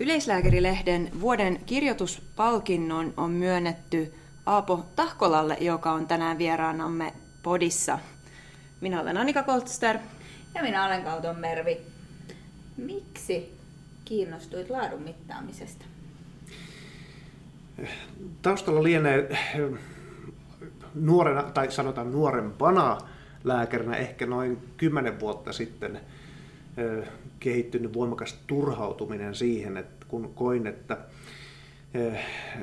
Yleislääkärilehden vuoden kirjoituspalkinnon on myönnetty Aapo Tahkolalle, joka on tänään vieraanamme podissa. Minä olen Annika Koltster. Ja minä olen Kauton Mervi. Miksi kiinnostuit laadun mittaamisesta? Taustalla lienee nuorena, tai sanotaan nuorempana lääkärinä ehkä noin kymmenen vuotta sitten kehittynyt voimakas turhautuminen siihen, että kun koin, että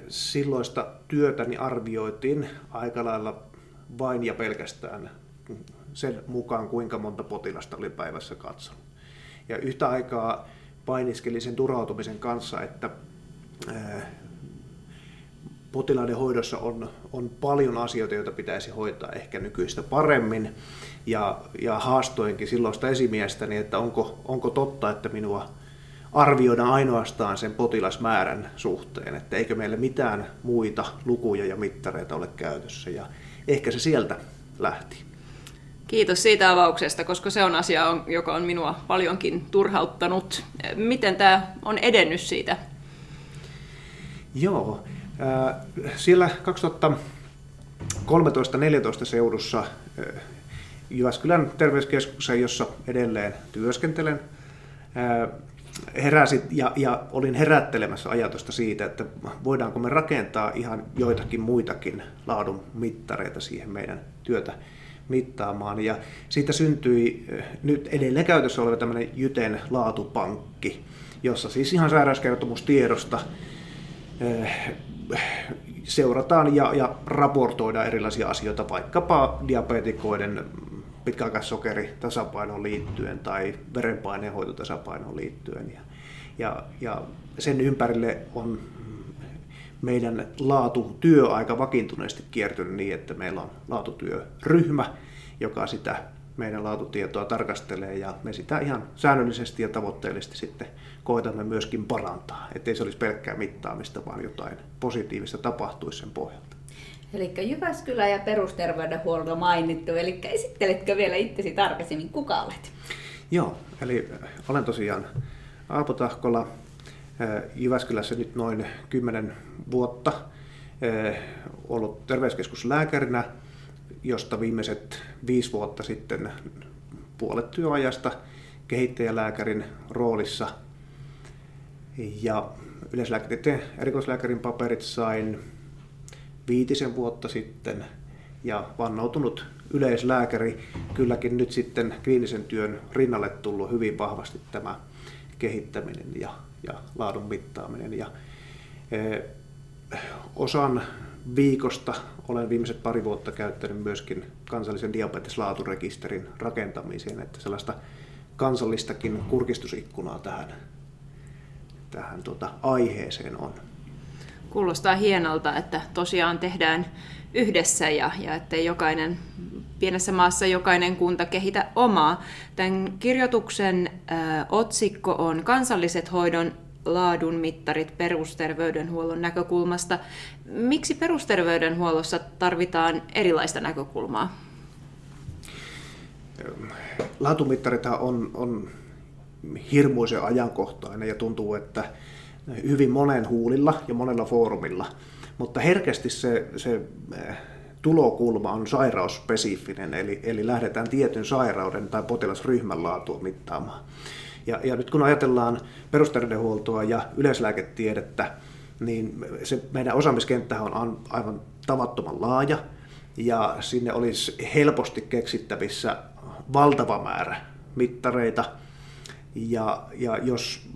silloista työtäni arvioitiin aika lailla vain ja pelkästään sen mukaan, kuinka monta potilasta oli päivässä katsonut. Ja yhtä aikaa painiskelin sen turhautumisen kanssa, että potilaiden hoidossa on, on paljon asioita, joita pitäisi hoitaa ehkä nykyistä paremmin. Ja, ja haastoinkin silloista esimiestäni, että onko, onko totta, että minua arvioidaan ainoastaan sen potilasmäärän suhteen, että eikö meillä mitään muita lukuja ja mittareita ole käytössä. Ja ehkä se sieltä lähti. Kiitos siitä avauksesta, koska se on asia, joka on minua paljonkin turhauttanut. Miten tämä on edennyt siitä? Joo, siellä 2013-2014 seudussa Jyväskylän terveyskeskuksen, jossa edelleen työskentelen, heräsit ja, ja olin herättelemässä ajatusta siitä, että voidaanko me rakentaa ihan joitakin muitakin laadun mittareita siihen meidän työtä mittaamaan. Ja siitä syntyi nyt edelleen käytössä oleva tämmöinen Jyten laatupankki, jossa siis ihan sairauskertomustiedosta seurataan ja, ja raportoidaan erilaisia asioita, vaikkapa diabetikoiden pitkäaikaissokeri-tasapainoon liittyen tai verenpaineenhoitotasapainoon liittyen. Ja, ja, ja sen ympärille on meidän laatutyö aika vakiintuneesti kiertynyt niin, että meillä on laatutyöryhmä, joka sitä meidän laatutietoa tarkastelee ja me sitä ihan säännöllisesti ja tavoitteellisesti sitten koetamme myöskin parantaa, ettei se olisi pelkkää mittaamista, vaan jotain positiivista tapahtuisi sen pohjalta. Eli Jyväskylä ja perusterveydenhuolto mainittu, eli esitteletkö vielä itsesi tarkemmin, kuka olet? Joo, eli olen tosiaan Aapo Tahkola, Jyväskylässä nyt noin 10 vuotta, ollut terveyskeskuslääkärinä, josta viimeiset viisi vuotta sitten puolet työajasta kehittäjälääkärin roolissa. Ja yleislääkärin erikoislääkärin paperit sain viitisen vuotta sitten ja vannoutunut yleislääkäri. Kylläkin nyt sitten kliinisen työn rinnalle tullut hyvin vahvasti tämä kehittäminen ja, ja laadun mittaaminen. Ja, e, osan viikosta olen viimeiset pari vuotta käyttänyt myöskin kansallisen diabeteslaaturekisterin rakentamiseen, että sellaista kansallistakin kurkistusikkunaa tähän, tähän tuota, aiheeseen on. Kuulostaa hienolta, että tosiaan tehdään yhdessä ja, ja että jokainen pienessä maassa jokainen kunta kehitä omaa. Tämän kirjoituksen äh, otsikko on Kansalliset hoidon laadun mittarit perusterveydenhuollon näkökulmasta. Miksi perusterveydenhuollossa tarvitaan erilaista näkökulmaa? Laatumittarithan on, on hirmuisen ajankohtainen ja tuntuu, että hyvin monen huulilla ja monella foorumilla, mutta herkästi se, se eh, tulokulma on sairausspesifinen, eli, eli lähdetään tietyn sairauden tai potilasryhmän laatua mittaamaan. Ja, ja nyt kun ajatellaan perusterveydenhuoltoa ja yleislääketiedettä, niin se meidän osaamiskenttä on aivan tavattoman laaja, ja sinne olisi helposti keksittävissä valtava määrä mittareita. Ja, ja jos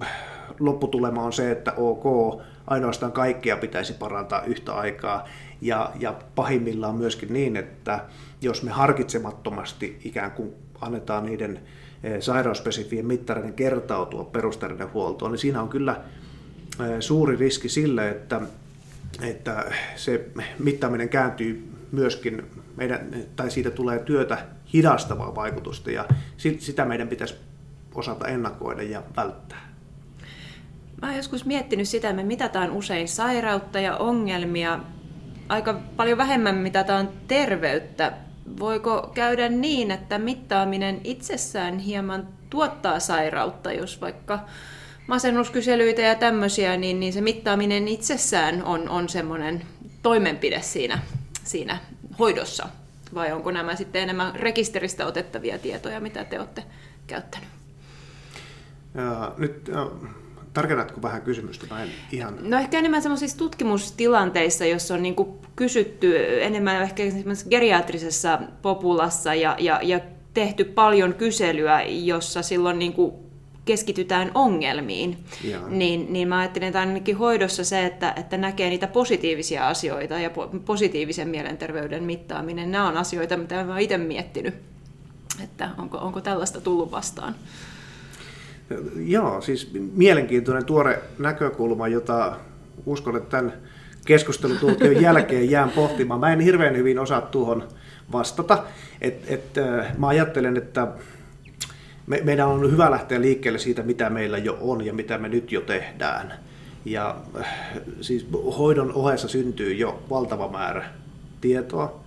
lopputulema on se, että ok, ainoastaan kaikkea pitäisi parantaa yhtä aikaa, ja, ja pahimmillaan myöskin niin, että jos me harkitsemattomasti ikään kuin annetaan niiden Eh, sairausspesifien mittareiden kertautua perusterveydenhuoltoon, niin siinä on kyllä eh, suuri riski sille, että, että se mittaaminen kääntyy myöskin meidän, tai siitä tulee työtä hidastavaa vaikutusta. Ja sitä meidän pitäisi osata ennakoida ja välttää. Mä oon joskus miettinyt sitä, että me mitataan usein sairautta ja ongelmia, aika paljon vähemmän mitataan terveyttä voiko käydä niin, että mittaaminen itsessään hieman tuottaa sairautta, jos vaikka masennuskyselyitä ja tämmöisiä, niin, niin se mittaaminen itsessään on, on semmoinen toimenpide siinä, siinä hoidossa. Vai onko nämä sitten enemmän rekisteristä otettavia tietoja, mitä te olette käyttänyt? Ja, nyt tarkennatko vähän kysymystä? Mä en ihan... No ehkä enemmän semmoisissa tutkimustilanteissa, jossa on niin kysytty enemmän ehkä geriatrisessa populassa ja, ja, ja tehty paljon kyselyä, jossa silloin niin kuin keskitytään ongelmiin, niin, niin mä ajattelin, että ainakin hoidossa se, että, että näkee niitä positiivisia asioita ja positiivisen mielenterveyden mittaaminen, nämä on asioita, mitä mä itse miettinyt, että onko, onko tällaista tullut vastaan. Joo, siis mielenkiintoinen tuore näkökulma, jota uskon, että tämän keskustelun jälkeen jään pohtimaan. Mä en hirveän hyvin osaa tuohon vastata. Et, et, äh, mä ajattelen, että me, meidän on hyvä lähteä liikkeelle siitä, mitä meillä jo on ja mitä me nyt jo tehdään. Ja äh, siis hoidon ohessa syntyy jo valtava määrä tietoa,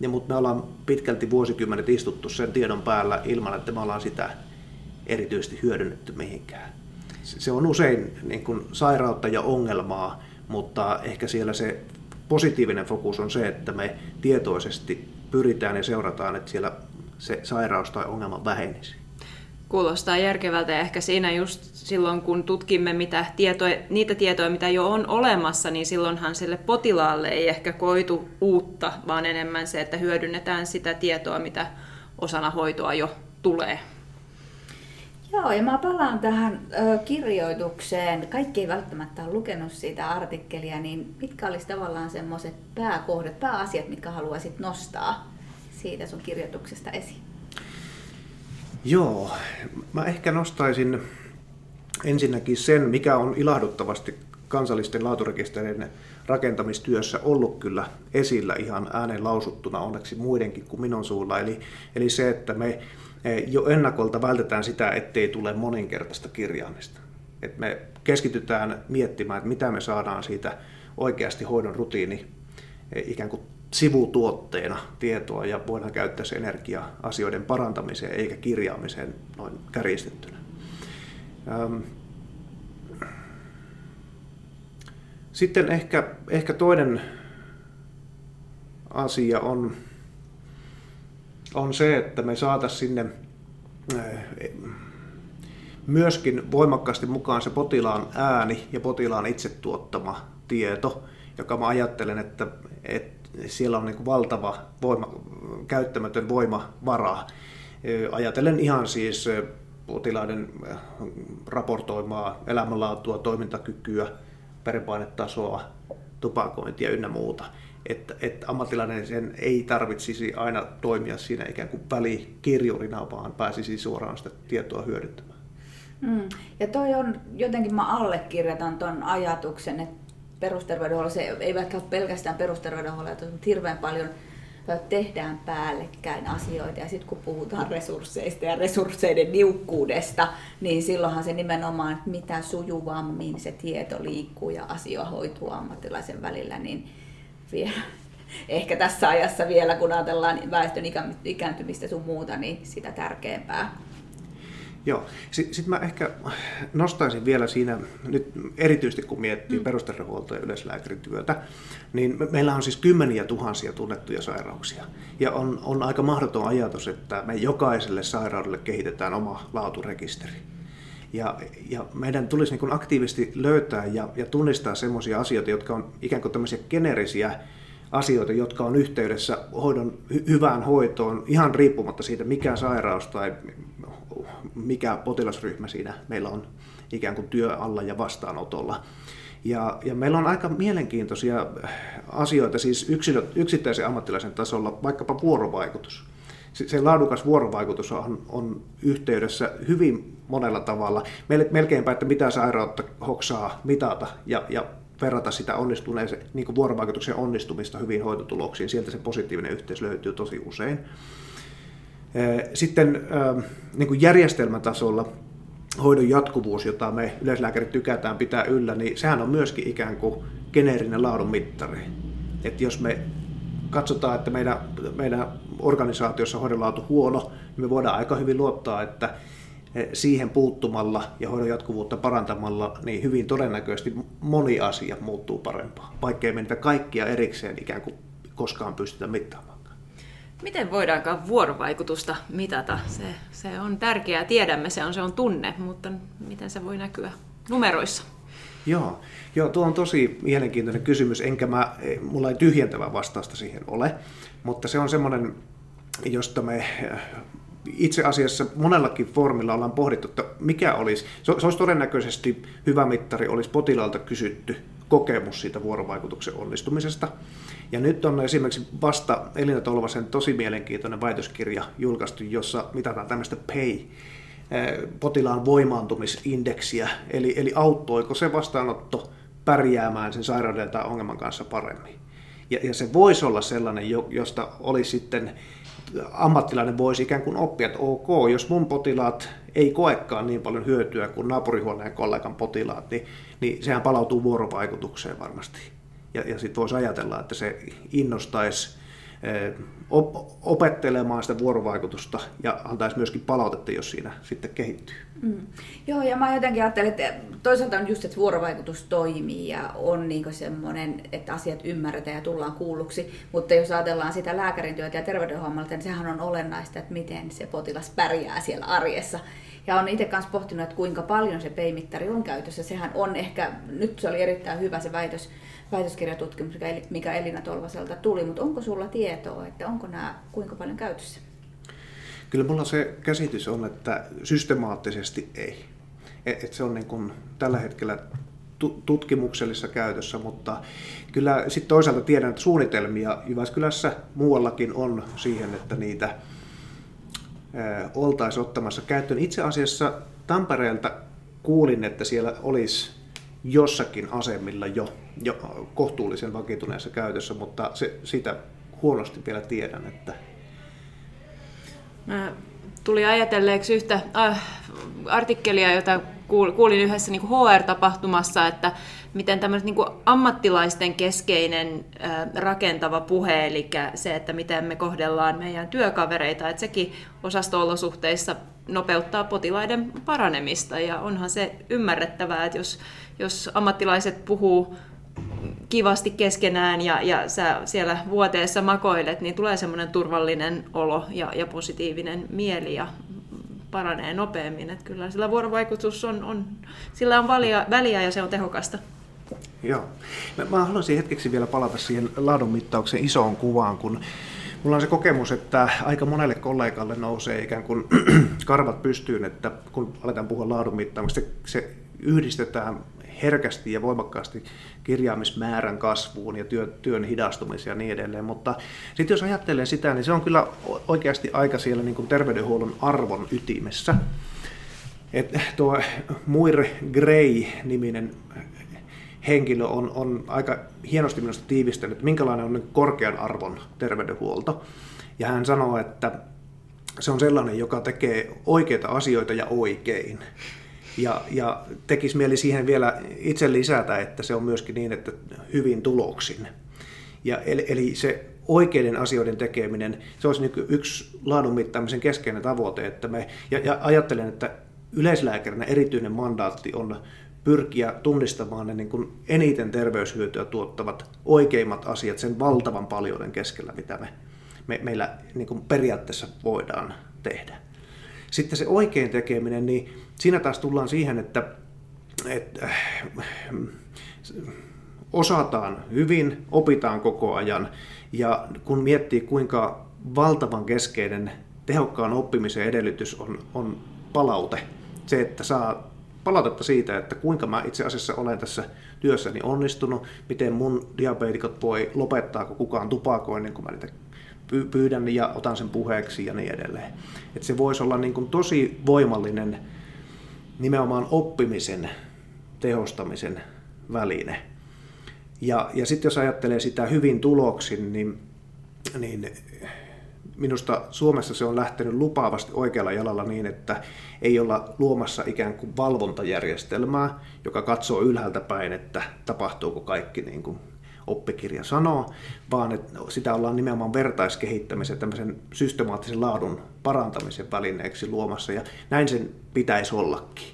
ja, mutta me ollaan pitkälti vuosikymmenet istuttu sen tiedon päällä ilman, että me ollaan sitä erityisesti hyödynnetty mihinkään. Se on usein niin kuin sairautta ja ongelmaa, mutta ehkä siellä se positiivinen fokus on se, että me tietoisesti pyritään ja seurataan, että siellä se sairaus tai ongelma vähenisi. Kuulostaa järkevältä ja ehkä siinä just silloin, kun tutkimme mitä tietoja, niitä tietoja, mitä jo on olemassa, niin silloinhan sille potilaalle ei ehkä koitu uutta, vaan enemmän se, että hyödynnetään sitä tietoa, mitä osana hoitoa jo tulee. Joo, ja mä palaan tähän ö, kirjoitukseen. Kaikki ei välttämättä ole lukenut siitä artikkelia, niin mitkä olisi tavallaan semmoiset pääkohdat, pääasiat, mitkä haluaisit nostaa siitä sun kirjoituksesta esiin? Joo, mä ehkä nostaisin ensinnäkin sen, mikä on ilahduttavasti kansallisten laaturekistereiden rakentamistyössä ollut kyllä esillä ihan ääneen lausuttuna onneksi muidenkin kuin minun suulla. Eli, eli se, että me jo ennakolta vältetään sitä, ettei tule moninkertaista kirjaamista. Et me keskitytään miettimään, että mitä me saadaan siitä oikeasti hoidon rutiini ikään kuin sivutuotteena tietoa ja voidaan käyttää se energia asioiden parantamiseen eikä kirjaamiseen noin kärjistettynä. Sitten ehkä, ehkä toinen asia on, on se, että me saataisiin sinne eh, myöskin voimakkaasti mukaan se potilaan ääni ja potilaan itse tuottama tieto, joka mä ajattelen, että, että siellä on niin valtava voima, käyttämätön voimavara. Eh, ajatellen ihan siis eh, potilaiden raportoimaa elämänlaatua, toimintakykyä, verenpainetasoa, tupakointia ynnä muuta että, että ammattilainen sen ei tarvitsisi aina toimia siinä ikään kuin välikirjurina, vaan pääsisi suoraan sitä tietoa hyödyntämään. Mm. Ja toi on, jotenkin mä allekirjoitan ton ajatuksen, että perusterveydenhuollo, se ei vaikka pelkästään perusterveydenhuollo, mutta hirveän paljon tehdään päällekkäin asioita ja sitten kun puhutaan resursseista ja resursseiden niukkuudesta, niin silloinhan se nimenomaan, että mitä sujuvammin se tieto liikkuu ja asia hoituu ammattilaisen välillä, niin vielä, ehkä tässä ajassa vielä, kun ajatellaan väestön ikääntymistä sun muuta, niin sitä tärkeämpää. Joo. Sitten mä ehkä nostaisin vielä siinä, nyt erityisesti kun miettii mm. perusterveydenhuoltoa ja yleislääkärityötä, niin meillä on siis kymmeniä tuhansia tunnettuja sairauksia. Ja on, on aika mahdoton ajatus, että me jokaiselle sairaudelle kehitetään oma laaturekisteri. Ja, ja meidän tulisi niin aktiivisesti löytää ja, ja tunnistaa sellaisia asioita, jotka on ikään kuin tämmöisiä generisiä asioita, jotka on yhteydessä hoidon, hyvään hoitoon, ihan riippumatta siitä, mikä sairaus tai mikä potilasryhmä siinä meillä on ikään kuin työ alla ja vastaanotolla. Ja, ja meillä on aika mielenkiintoisia asioita siis yksilö, yksittäisen ammattilaisen tasolla, vaikkapa vuorovaikutus se laadukas vuorovaikutus on, on yhteydessä hyvin monella tavalla. Melkeinpä, että mitä sairautta hoksaa mitata ja, ja verrata sitä onnistuneeseen niin vuorovaikutuksen onnistumista hyvin hoitotuloksiin. Sieltä se positiivinen yhteys löytyy tosi usein. Sitten niin kuin järjestelmätasolla hoidon jatkuvuus, jota me yleislääkärit tykätään pitää yllä, niin sehän on myöskin ikään kuin geneerinen laadun mittari. Että jos me katsotaan, että meidän, meidän organisaatiossa hoidon laatu huono, niin me voidaan aika hyvin luottaa, että siihen puuttumalla ja hoidon jatkuvuutta parantamalla, niin hyvin todennäköisesti moni asia muuttuu parempaan, vaikkei me niitä kaikkia erikseen ikään kuin koskaan pystytä mittaamaan. Miten voidaankaan vuorovaikutusta mitata? Se, se on tärkeää, tiedämme, se on, se on tunne, mutta miten se voi näkyä numeroissa? Joo, joo tuo on tosi mielenkiintoinen kysymys, enkä mä, mulla ei tyhjentävä vastausta siihen ole, mutta se on semmoinen, josta me itse asiassa monellakin formilla ollaan pohdittu, että mikä olisi, se olisi todennäköisesti hyvä mittari, olisi potilaalta kysytty kokemus siitä vuorovaikutuksen onnistumisesta. Ja nyt on esimerkiksi vasta Elina Tolvasen tosi mielenkiintoinen väitöskirja julkaistu, jossa mitataan tämmöistä PAY, eh, potilaan voimaantumisindeksiä, eli, eli auttoiko se vastaanotto pärjäämään sen sairauden tai ongelman kanssa paremmin. Ja, ja se voisi olla sellainen, josta olisi sitten ammattilainen voisi ikään kuin oppia, että ok, jos mun potilaat ei koekaan niin paljon hyötyä kuin naapurihuoneen kollegan potilaat, niin, niin sehän palautuu vuorovaikutukseen varmasti. Ja, ja sitten voisi ajatella, että se innostaisi eh, opettelemaan sitä vuorovaikutusta ja antaisi myöskin palautetta, jos siinä sitten kehittyy. Mm. Joo, ja mä jotenkin ajattelen, että toisaalta on just, että vuorovaikutus toimii ja on niin semmoinen, että asiat ymmärretään ja tullaan kuulluksi, mutta jos ajatellaan sitä lääkärin työtä ja terveydenhuollolta, niin sehän on olennaista, että miten se potilas pärjää siellä arjessa. Ja on itse kanssa pohtinut, että kuinka paljon se peimittari on käytössä. Sehän on ehkä, nyt se oli erittäin hyvä se väitös, väitöskirjatutkimus, mikä Elina Tolvaselta tuli, mutta onko sulla tietoa, että onko nämä kuinka paljon käytössä? Kyllä mulla se käsitys on, että systemaattisesti ei. Et se on niin kuin tällä hetkellä tutkimuksellisessa käytössä, mutta kyllä sitten toisaalta tiedän, että suunnitelmia Jyväskylässä muuallakin on siihen, että niitä oltaisiin ottamassa käyttöön. Itse asiassa Tampereelta kuulin, että siellä olisi jossakin asemilla jo, jo kohtuullisen vakituneessa käytössä, mutta se, sitä huonosti vielä tiedän. Että... Mä tuli ajatelleeksi yhtä äh, artikkelia, jota kuulin yhdessä niin HR-tapahtumassa, että miten tämmöinen niin ammattilaisten keskeinen äh, rakentava puhe, eli se, että miten me kohdellaan meidän työkavereita, että sekin osasto-olosuhteissa nopeuttaa potilaiden paranemista, ja onhan se ymmärrettävää, että jos jos ammattilaiset puhuu kivasti keskenään ja, ja sä siellä vuoteessa makoilet, niin tulee semmoinen turvallinen olo ja, ja positiivinen mieli ja paranee nopeammin. Että kyllä sillä vuorovaikutus on, on sillä on valia, väliä ja se on tehokasta. Joo. Mä, mä haluaisin hetkeksi vielä palata siihen laadunmittauksen isoon kuvaan, kun Mulla on se kokemus, että aika monelle kollegalle nousee ikään kuin karvat pystyyn, että kun aletaan puhua laadun mittaamista, se yhdistetään herkästi ja voimakkaasti kirjaamismäärän kasvuun ja työn, työn hidastumiseen ja niin edelleen. Mutta sitten jos ajattelee sitä, niin se on kyllä oikeasti aika siellä niin kuin terveydenhuollon arvon ytimessä. Et tuo Muir Gray-niminen henkilö on, on aika hienosti minusta tiivistänyt, minkälainen on korkean arvon terveydenhuolto. Ja hän sanoo, että se on sellainen, joka tekee oikeita asioita ja oikein. Ja, ja tekisi mieli siihen vielä itse lisätä, että se on myöskin niin, että hyvin tuloksin. Ja eli, eli se oikeiden asioiden tekeminen, se olisi niin yksi laadun mittaamisen keskeinen tavoite. Että me, ja, ja ajattelen, että yleislääkärinä erityinen mandaatti on pyrkiä tunnistamaan ne niin kuin eniten terveyshyötyä tuottavat oikeimmat asiat sen valtavan paljouden keskellä, mitä me, me meillä niin kuin periaatteessa voidaan tehdä. Sitten se oikein tekeminen, niin siinä taas tullaan siihen, että, että äh, osataan hyvin, opitaan koko ajan ja kun miettii kuinka valtavan keskeinen tehokkaan oppimisen edellytys on, on palaute, se, että saa palautetta siitä, että kuinka mä itse asiassa olen tässä työssäni onnistunut, miten mun diabeetikot voi lopettaa, kun kukaan tupakoin, kun mä niitä pyydän ja otan sen puheeksi ja niin edelleen. Et se voisi olla niin kuin tosi voimallinen nimenomaan oppimisen tehostamisen väline. Ja, ja sitten jos ajattelee sitä hyvin tuloksin, niin, niin minusta Suomessa se on lähtenyt lupaavasti oikealla jalalla niin, että ei olla luomassa ikään kuin valvontajärjestelmää, joka katsoo ylhäältä päin, että tapahtuuko kaikki niin kuin oppikirja sanoo, vaan että sitä ollaan nimenomaan vertaiskehittämisen, tämmöisen systemaattisen laadun parantamisen välineeksi luomassa, ja näin sen pitäisi ollakin.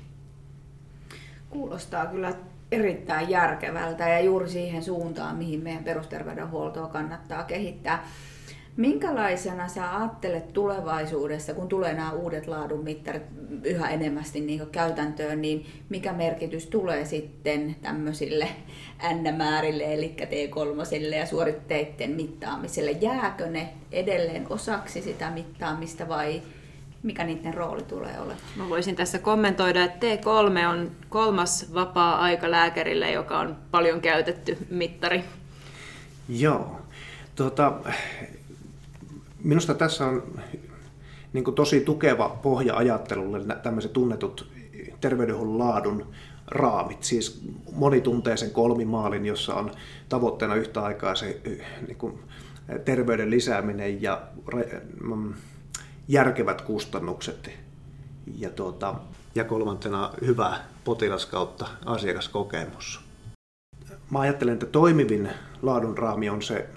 Kuulostaa kyllä erittäin järkevältä ja juuri siihen suuntaan, mihin meidän perusterveydenhuoltoa kannattaa kehittää. Minkälaisena sä ajattelet tulevaisuudessa, kun tulee nämä uudet laadun mittarit yhä enemmästi niin käytäntöön, niin mikä merkitys tulee sitten tämmöisille N-määrille, eli T3 ja suoritteiden mittaamiselle? Jääkö ne edelleen osaksi sitä mittaamista vai mikä niiden rooli tulee olemaan? Mä voisin tässä kommentoida, että T3 on kolmas vapaa-aika lääkärille, joka on paljon käytetty mittari. Joo. Tuota, Minusta tässä on niin kuin tosi tukeva pohja ajattelulle tämmöiset tunnetut terveydenhuollon laadun raamit. Siis moni tuntee sen kolmimaalin, jossa on tavoitteena yhtä aikaa se niin kuin terveyden lisääminen ja mm, järkevät kustannukset. Ja, tuota, ja kolmantena hyvä potilas kautta asiakaskokemus. Mä ajattelen, että toimivin laadun raami on se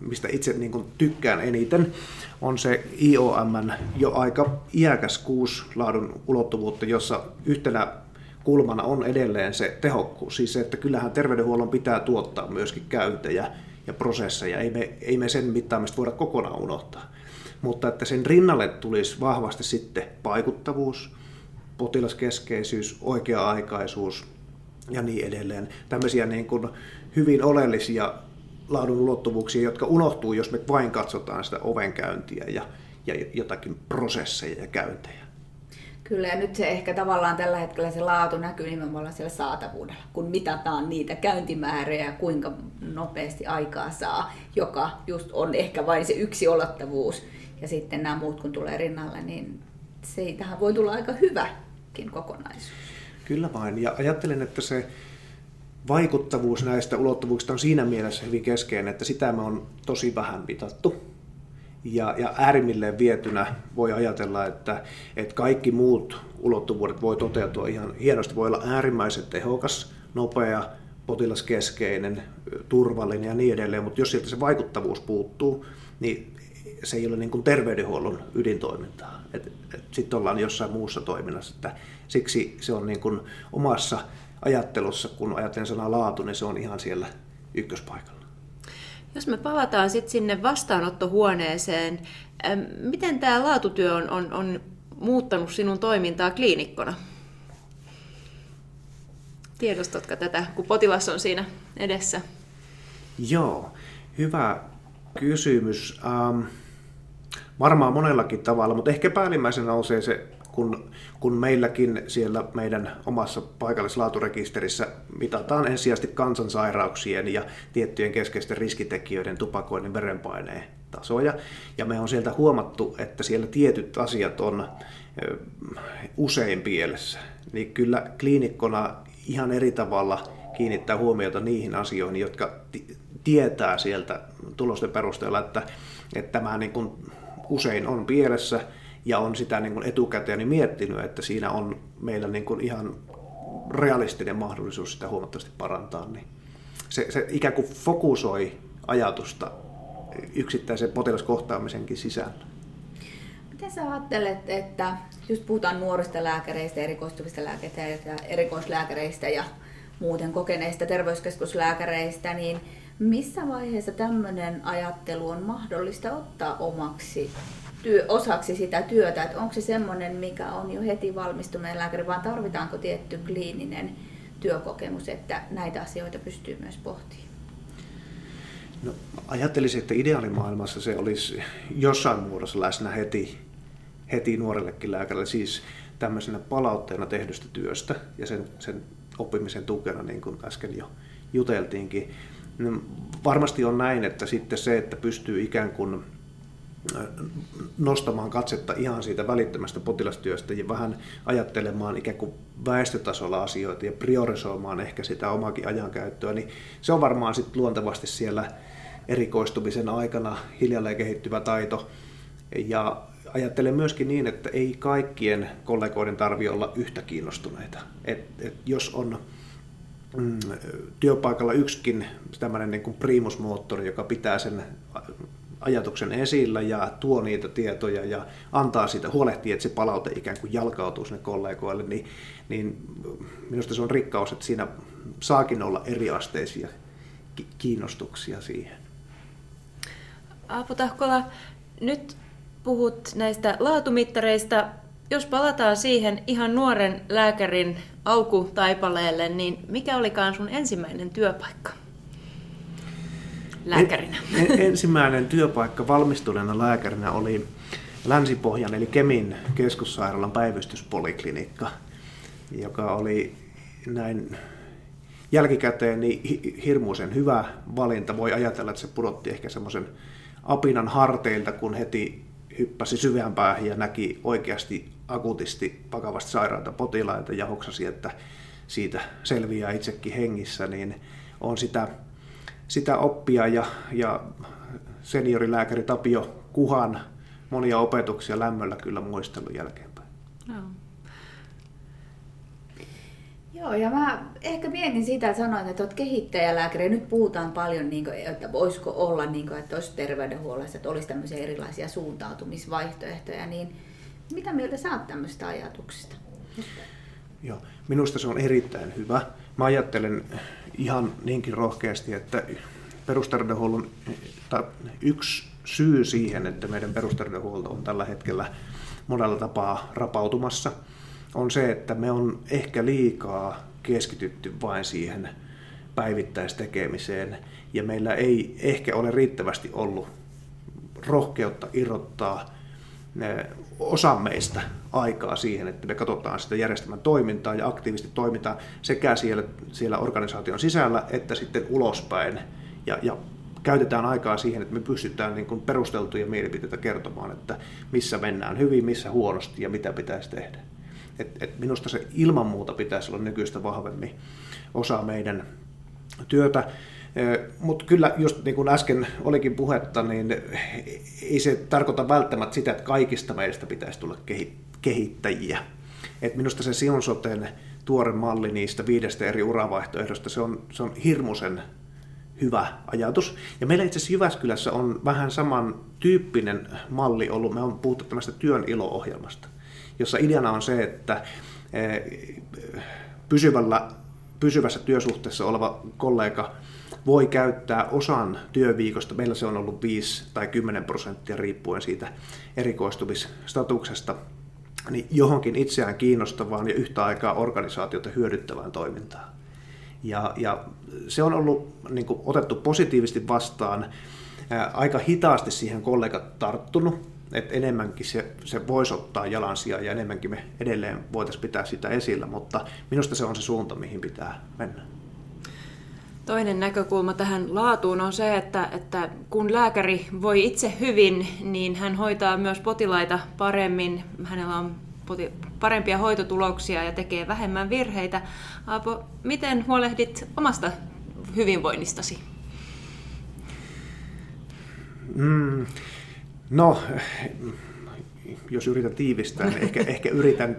mistä itse niin kuin tykkään eniten, on se IOM jo aika iäkäs kuusi laadun ulottuvuutta, jossa yhtenä kulmana on edelleen se tehokkuus. Siis se, että kyllähän terveydenhuollon pitää tuottaa myöskin käyntejä ja prosesseja. Ei me, ei me sen mittaamista voida kokonaan unohtaa. Mutta että sen rinnalle tulisi vahvasti sitten vaikuttavuus, potilaskeskeisyys, oikea-aikaisuus ja niin edelleen. Tämmöisiä niin kuin hyvin oleellisia laadun ulottuvuuksia, jotka unohtuu, jos me vain katsotaan sitä ovenkäyntiä ja, ja jotakin prosesseja ja käyntejä. Kyllä, ja nyt se ehkä tavallaan tällä hetkellä se laatu näkyy nimenomaan siellä saatavuudella, kun mitataan niitä käyntimääriä ja kuinka nopeasti aikaa saa, joka just on ehkä vain se yksi olettavuus, ja sitten nämä muut kun tulee rinnalle, niin siitähän voi tulla aika hyväkin kokonaisuus. Kyllä vain, ja ajattelen, että se vaikuttavuus näistä ulottuvuuksista on siinä mielessä hyvin keskeinen, että sitä me on tosi vähän mitattu. Ja, ja äärimmilleen vietynä voi ajatella, että, että kaikki muut ulottuvuudet voi toteutua ihan hienosti. Voi olla äärimmäisen tehokas, nopea, potilaskeskeinen, turvallinen ja niin edelleen, mutta jos sieltä se vaikuttavuus puuttuu, niin se ei ole niin kuin terveydenhuollon ydintoimintaa. Sitten ollaan jossain muussa toiminnassa. Että siksi se on niin kuin omassa ajattelussa, kun ajattelen sanaa laatu, niin se on ihan siellä ykköspaikalla. Jos me palataan sitten sinne vastaanottohuoneeseen, miten tämä laatutyö on, on, on muuttanut sinun toimintaa kliinikkona? Tiedostatko tätä, kun potilas on siinä edessä? Joo, hyvä kysymys. Ähm, varmaan monellakin tavalla, mutta ehkä päällimmäisenä nousee se kun, kun meilläkin siellä meidän omassa paikallislaaturekisterissä mitataan ensisijaisesti kansansairauksien ja tiettyjen keskeisten riskitekijöiden tupakoinnin verenpaineen tasoja. Ja me on sieltä huomattu, että siellä tietyt asiat on usein pielessä. Niin kyllä kliinikkona ihan eri tavalla kiinnittää huomiota niihin asioihin, jotka tietää sieltä tulosten perusteella, että, että tämä niin kuin usein on pielessä – ja on sitä niin kuin etukäteen niin miettinyt, että siinä on meillä niin kuin ihan realistinen mahdollisuus sitä huomattavasti parantaa, niin se, se ikään kuin fokusoi ajatusta yksittäisen potilaskohtaamisenkin sisään. Miten sä ajattelet, että just puhutaan nuorista lääkäreistä, erikoistuvista lääkäreistä ja erikoislääkäreistä ja muuten kokeneista terveyskeskuslääkäreistä, niin missä vaiheessa tämmöinen ajattelu on mahdollista ottaa omaksi työ, osaksi sitä työtä, että onko se semmoinen, mikä on jo heti valmistuneen lääkäri, vaan tarvitaanko tietty kliininen työkokemus, että näitä asioita pystyy myös pohtimaan? No, ajattelisin, että ideaalimaailmassa se olisi jossain muodossa läsnä heti, heti nuorellekin lääkärille, siis tämmöisenä palautteena tehdystä työstä ja sen, sen oppimisen tukena, niin kuin äsken jo juteltiinkin. No, varmasti on näin, että sitten se, että pystyy ikään kuin nostamaan katsetta ihan siitä välittömästä potilastyöstä ja vähän ajattelemaan ikään kuin väestötasolla asioita ja priorisoimaan ehkä sitä omakin ajankäyttöä, niin se on varmaan sitten luontevasti siellä erikoistumisen aikana hiljalleen kehittyvä taito. Ja ajattelen myöskin niin, että ei kaikkien kollegoiden tarvi olla yhtä kiinnostuneita. Et, et jos on mm, työpaikalla yksikin tämmöinen niin kuin primusmoottori, joka pitää sen ajatuksen esillä ja tuo niitä tietoja ja antaa siitä, huolehtii, että se palaute ikään kuin jalkautuu sinne kollegoille, niin, niin minusta se on rikkaus, että siinä saakin olla eriasteisia kiinnostuksia siihen. Aapo Tahkola, nyt puhut näistä laatumittareista. Jos palataan siihen ihan nuoren lääkärin alkutaipaleelle, niin mikä olikaan sun ensimmäinen työpaikka? Lääkärinä? En, ensimmäinen työpaikka valmistuneena lääkärinä oli Länsi-Pohjan eli Kemin keskussairaalan päivystyspoliklinikka, joka oli näin jälkikäteen niin hirmuisen hyvä valinta. Voi ajatella, että se pudotti ehkä semmoisen apinan harteilta, kun heti hyppäsi syvempään ja näki oikeasti akuutisti vakavasti sairaita potilaita ja hoksasi, että siitä selviää itsekin hengissä, niin on sitä sitä oppia ja, ja seniorilääkäri Tapio Kuhan monia opetuksia lämmöllä kyllä muistelun jälkeenpäin. No. Joo, ja mä ehkä mietin sitä, että sanoin, että olet kehittäjälääkäri. Nyt puhutaan paljon, niin kuin, että voisiko olla, niin kuin, että olisi terveydenhuollossa, että olisi tämmöisiä erilaisia suuntautumisvaihtoehtoja. Niin mitä mieltä saat tämmöistä ajatuksista? Joo, minusta se on erittäin hyvä. Mä ajattelen ihan niinkin rohkeasti, että perusterveydenhuollon yksi syy siihen, että meidän perusterveydenhuolto on tällä hetkellä monella tapaa rapautumassa, on se, että me on ehkä liikaa keskitytty vain siihen päivittäistekemiseen ja meillä ei ehkä ole riittävästi ollut rohkeutta irrottaa osa meistä aikaa siihen, että me katsotaan sitä järjestelmän toimintaa ja aktiivisesti toimitaan sekä siellä, siellä organisaation sisällä että sitten ulospäin. Ja, ja käytetään aikaa siihen, että me pystytään niin kuin perusteltuja mielipiteitä kertomaan, että missä mennään hyvin, missä huonosti ja mitä pitäisi tehdä. Et, et minusta se ilman muuta pitäisi olla nykyistä vahvemmin osa meidän työtä. Mutta kyllä, just niin kuin äsken olikin puhetta, niin ei se tarkoita välttämättä sitä, että kaikista meistä pitäisi tulla kehittäjiä. Et minusta se Sion Soten tuore malli niistä viidestä eri uravaihtoehdosta, se on, se on hirmuisen hyvä ajatus. Ja meillä itse asiassa Jyväskylässä on vähän saman tyyppinen malli ollut. Me on puhuttu tämmöistä työn ilo-ohjelmasta, jossa ideana on se, että pysyvällä, pysyvässä työsuhteessa oleva kollega voi käyttää osan työviikosta, meillä se on ollut 5 tai 10 prosenttia riippuen siitä erikoistumisstatuksesta, niin johonkin itseään kiinnostavaan ja yhtä aikaa organisaatiota hyödyttävään toimintaan. Ja, ja se on ollut niin kuin, otettu positiivisesti vastaan. Ää, aika hitaasti siihen kollegat tarttunut, että enemmänkin se, se voisi ottaa jalansia ja enemmänkin me edelleen voitaisiin pitää sitä esillä, mutta minusta se on se suunta, mihin pitää mennä. Toinen näkökulma tähän laatuun on se, että, että kun lääkäri voi itse hyvin, niin hän hoitaa myös potilaita paremmin. Hänellä on parempia hoitotuloksia ja tekee vähemmän virheitä. Aapo, miten huolehdit omasta hyvinvoinnistasi? Mm, no, jos yritän tiivistää, niin ehkä, ehkä yritän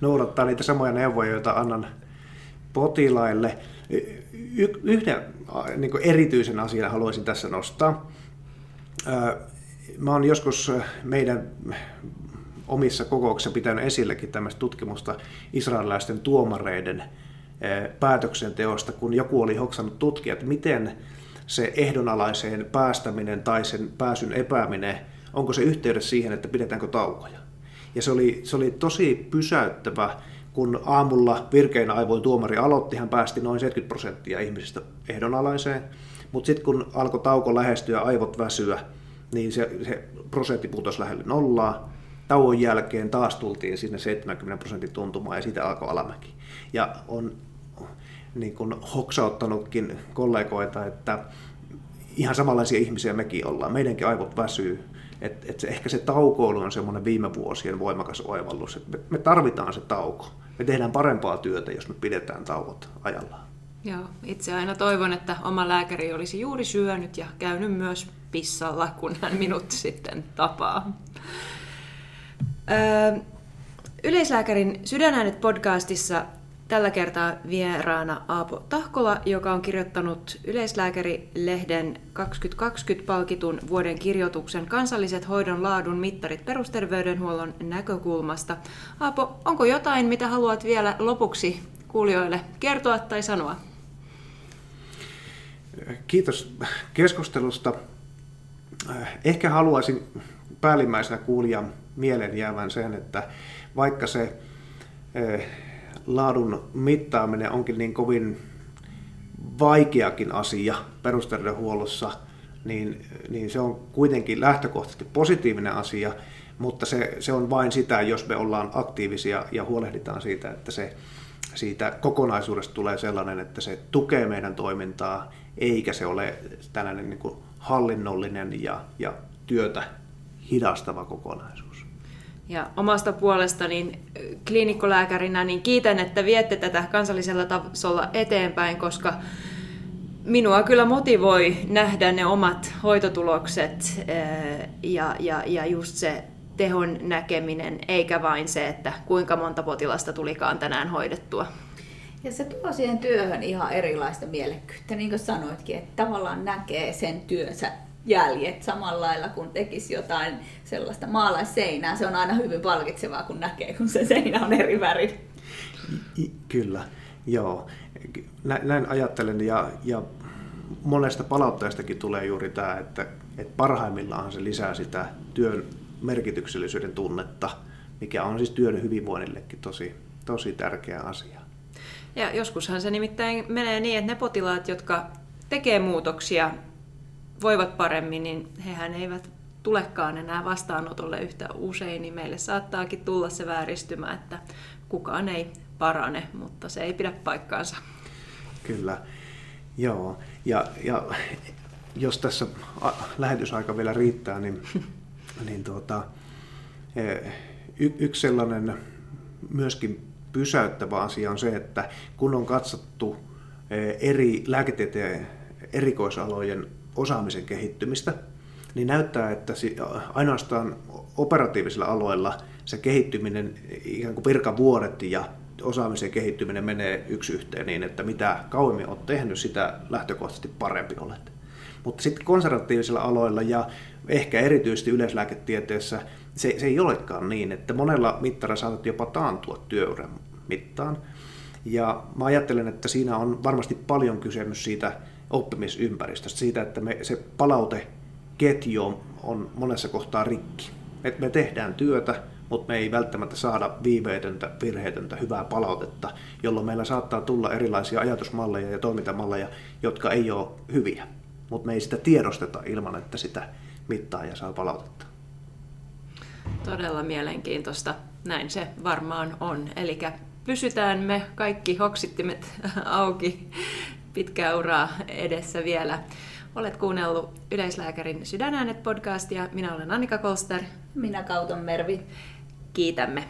noudattaa niitä samoja neuvoja, joita annan potilaille yhden niin erityisen asian haluaisin tässä nostaa. Mä oon joskus meidän omissa kokouksissa pitänyt esillekin tämmöistä tutkimusta israelilaisten tuomareiden päätöksenteosta, kun joku oli hoksannut tutkia, että miten se ehdonalaiseen päästäminen tai sen pääsyn epääminen, onko se yhteydessä siihen, että pidetäänkö taukoja. Ja se oli, se oli tosi pysäyttävä kun aamulla virkein aivoin tuomari aloitti, hän päästi noin 70 prosenttia ihmisistä ehdonalaiseen, mutta sitten kun alkoi tauko lähestyä aivot väsyä, niin se, se prosentti putosi lähelle nollaa. Tauon jälkeen taas tultiin sinne 70 prosentin tuntumaan ja siitä alkoi alamäki. Ja on niin kuin hoksauttanutkin kollegoita, että ihan samanlaisia ihmisiä mekin ollaan. Meidänkin aivot väsyy et, et se, ehkä se taukoilu on semmoinen viime vuosien voimakas oivallus, että me, me tarvitaan se tauko. Me tehdään parempaa työtä, jos me pidetään tauot ajallaan. Joo, itse aina toivon, että oma lääkäri olisi juuri syönyt ja käynyt myös pissalla, kun hän minut sitten tapaa. Öö, Yleislääkärin Sydänäänet podcastissa Tällä kertaa vieraana Aapo Tahkola, joka on kirjoittanut Yleislääkäri-lehden 2020 palkitun vuoden kirjoituksen Kansalliset hoidon laadun mittarit perusterveydenhuollon näkökulmasta. Aapo, onko jotain, mitä haluat vielä lopuksi kuulijoille kertoa tai sanoa? Kiitos keskustelusta. Ehkä haluaisin päällimmäisenä kuulijan mielen jäävän sen, että vaikka se eh, laadun mittaaminen onkin niin kovin vaikeakin asia perusterveydenhuollossa, niin, niin se on kuitenkin lähtökohtaisesti positiivinen asia, mutta se, se on vain sitä, jos me ollaan aktiivisia ja huolehditaan siitä, että se siitä kokonaisuudesta tulee sellainen, että se tukee meidän toimintaa, eikä se ole tällainen niin kuin hallinnollinen ja, ja työtä hidastava kokonaisuus. Ja omasta puolestani kliinikkolääkärinä niin kiitän, että viette tätä kansallisella tasolla eteenpäin, koska minua kyllä motivoi nähdä ne omat hoitotulokset ja, ja, ja just se tehon näkeminen, eikä vain se, että kuinka monta potilasta tulikaan tänään hoidettua. Ja se tuo siihen työhön ihan erilaista mielekkyyttä, niin kuin sanoitkin, että tavallaan näkee sen työnsä jäljet samalla lailla kun tekisi jotain sellaista maalaisseinää. Se on aina hyvin palkitsevaa, kun näkee, kun se seinä on eri väri. Kyllä, joo. Näin ajattelen ja, ja monesta palautteestakin tulee juuri tämä, että, että parhaimmillaan se lisää sitä työn merkityksellisyyden tunnetta, mikä on siis työn hyvinvoinnillekin tosi, tosi tärkeä asia. Ja joskushan se nimittäin menee niin, että ne potilaat, jotka tekee muutoksia, voivat paremmin, niin hehän eivät tulekaan enää vastaanotolle yhtä usein, niin meille saattaakin tulla se vääristymä, että kukaan ei parane, mutta se ei pidä paikkaansa. Kyllä, joo. Ja, ja jos tässä lähetysaika vielä riittää, niin, niin tuota, e, y, yksi sellainen myöskin pysäyttävä asia on se, että kun on katsottu e, eri lääketieteen erikoisalojen osaamisen kehittymistä, niin näyttää, että ainoastaan operatiivisilla aloilla se kehittyminen, ikään kuin virkavuodet ja osaamisen kehittyminen menee yksi yhteen niin, että mitä kauemmin olet tehnyt, sitä lähtökohtaisesti parempi olet. Mutta sitten konservatiivisilla aloilla ja ehkä erityisesti yleislääketieteessä se, se ei olekaan niin, että monella mittarilla saatat jopa taantua työuran mittaan. Ja mä ajattelen, että siinä on varmasti paljon kysymys siitä oppimisympäristöstä, siitä, että me, se palauteketju on monessa kohtaa rikki. Et me tehdään työtä, mutta me ei välttämättä saada viiveetöntä, virheetöntä, hyvää palautetta, jolloin meillä saattaa tulla erilaisia ajatusmalleja ja toimintamalleja, jotka ei ole hyviä. Mutta me ei sitä tiedosteta ilman, että sitä mittaa ja saa palautetta. Todella mielenkiintoista. Näin se varmaan on. Eli pysytään me kaikki hoksittimet auki pitkää uraa edessä vielä. Olet kuunnellut Yleislääkärin Sydänäänet podcastia. Minä olen Annika Kolster. Minä Kauton Mervi. Kiitämme.